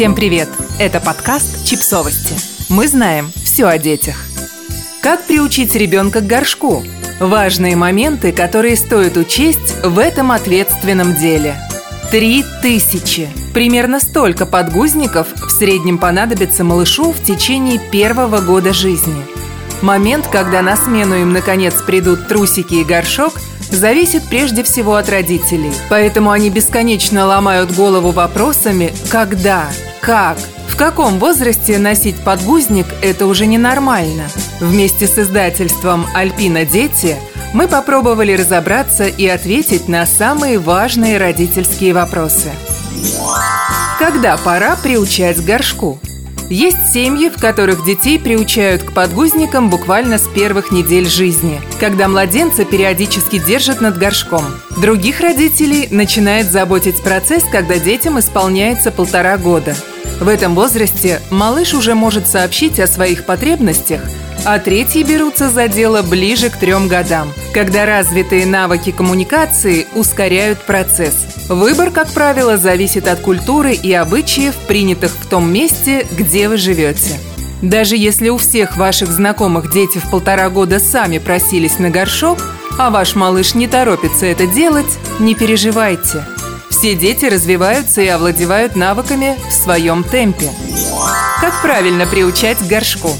Всем привет! Это подкаст «Чипсовости». Мы знаем все о детях. Как приучить ребенка к горшку? Важные моменты, которые стоит учесть в этом ответственном деле. Три тысячи. Примерно столько подгузников в среднем понадобится малышу в течение первого года жизни. Момент, когда на смену им наконец придут трусики и горшок – зависит прежде всего от родителей. Поэтому они бесконечно ломают голову вопросами «когда?», «как?», в каком возрасте носить подгузник – это уже ненормально. Вместе с издательством «Альпина Дети» мы попробовали разобраться и ответить на самые важные родительские вопросы. Когда пора приучать к горшку? Есть семьи, в которых детей приучают к подгузникам буквально с первых недель жизни, когда младенца периодически держат над горшком. Других родителей начинает заботить процесс, когда детям исполняется полтора года. В этом возрасте малыш уже может сообщить о своих потребностях – а третьи берутся за дело ближе к трем годам, когда развитые навыки коммуникации ускоряют процесс. Выбор, как правило, зависит от культуры и обычаев, принятых в том месте, где вы живете. Даже если у всех ваших знакомых дети в полтора года сами просились на горшок, а ваш малыш не торопится это делать, не переживайте. Все дети развиваются и овладевают навыками в своем темпе. Как правильно приучать к горшку?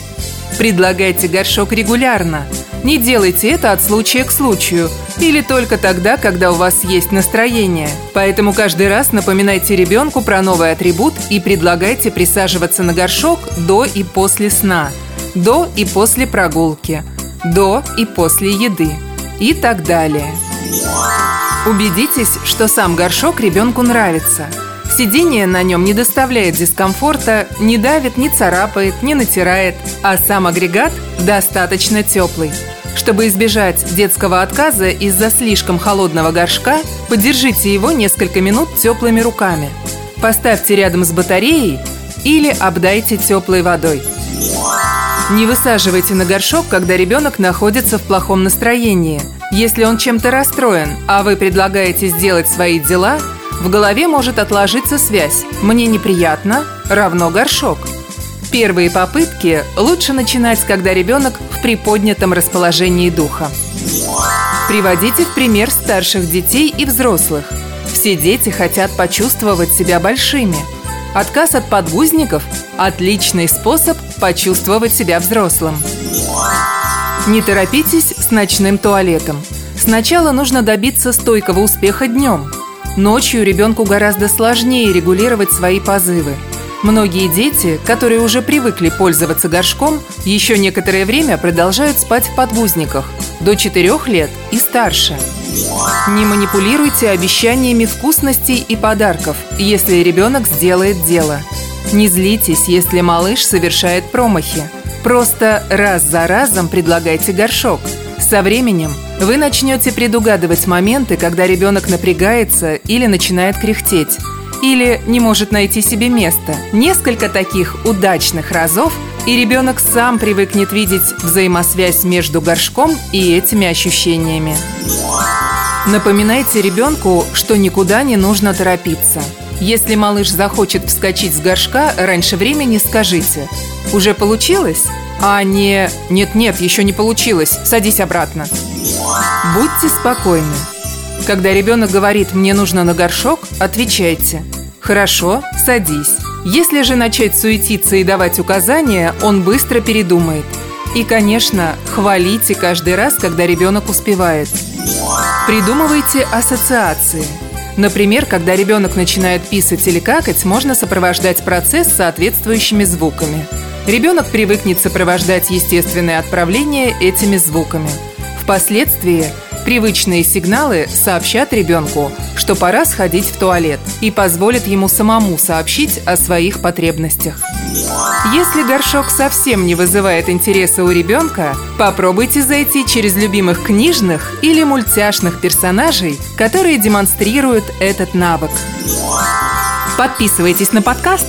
Предлагайте горшок регулярно. Не делайте это от случая к случаю или только тогда, когда у вас есть настроение. Поэтому каждый раз напоминайте ребенку про новый атрибут и предлагайте присаживаться на горшок до и после сна, до и после прогулки, до и после еды и так далее. Убедитесь, что сам горшок ребенку нравится – Сидение на нем не доставляет дискомфорта, не давит, не царапает, не натирает, а сам агрегат достаточно теплый. Чтобы избежать детского отказа из-за слишком холодного горшка, подержите его несколько минут теплыми руками. Поставьте рядом с батареей или обдайте теплой водой. Не высаживайте на горшок, когда ребенок находится в плохом настроении. Если он чем-то расстроен, а вы предлагаете сделать свои дела – в голове может отложиться связь «мне неприятно» равно горшок. Первые попытки лучше начинать, когда ребенок в приподнятом расположении духа. Приводите в пример старших детей и взрослых. Все дети хотят почувствовать себя большими. Отказ от подгузников – отличный способ почувствовать себя взрослым. Не торопитесь с ночным туалетом. Сначала нужно добиться стойкого успеха днем – Ночью ребенку гораздо сложнее регулировать свои позывы. Многие дети, которые уже привыкли пользоваться горшком, еще некоторое время продолжают спать в подгузниках – до 4 лет и старше. Не манипулируйте обещаниями вкусностей и подарков, если ребенок сделает дело. Не злитесь, если малыш совершает промахи. Просто раз за разом предлагайте горшок. Со временем – вы начнете предугадывать моменты, когда ребенок напрягается или начинает кряхтеть, или не может найти себе место. Несколько таких удачных разов, и ребенок сам привыкнет видеть взаимосвязь между горшком и этими ощущениями. Напоминайте ребенку, что никуда не нужно торопиться. Если малыш захочет вскочить с горшка раньше времени, скажите «Уже получилось?» А не «Нет-нет, еще не получилось, садись обратно». Будьте спокойны. Когда ребенок говорит «мне нужно на горшок», отвечайте «хорошо, садись». Если же начать суетиться и давать указания, он быстро передумает. И, конечно, хвалите каждый раз, когда ребенок успевает. Придумывайте ассоциации. Например, когда ребенок начинает писать или какать, можно сопровождать процесс соответствующими звуками. Ребенок привыкнет сопровождать естественное отправление этими звуками – Впоследствии привычные сигналы сообщат ребенку, что пора сходить в туалет и позволят ему самому сообщить о своих потребностях. Если горшок совсем не вызывает интереса у ребенка, попробуйте зайти через любимых книжных или мультяшных персонажей, которые демонстрируют этот навык. Подписывайтесь на подкаст,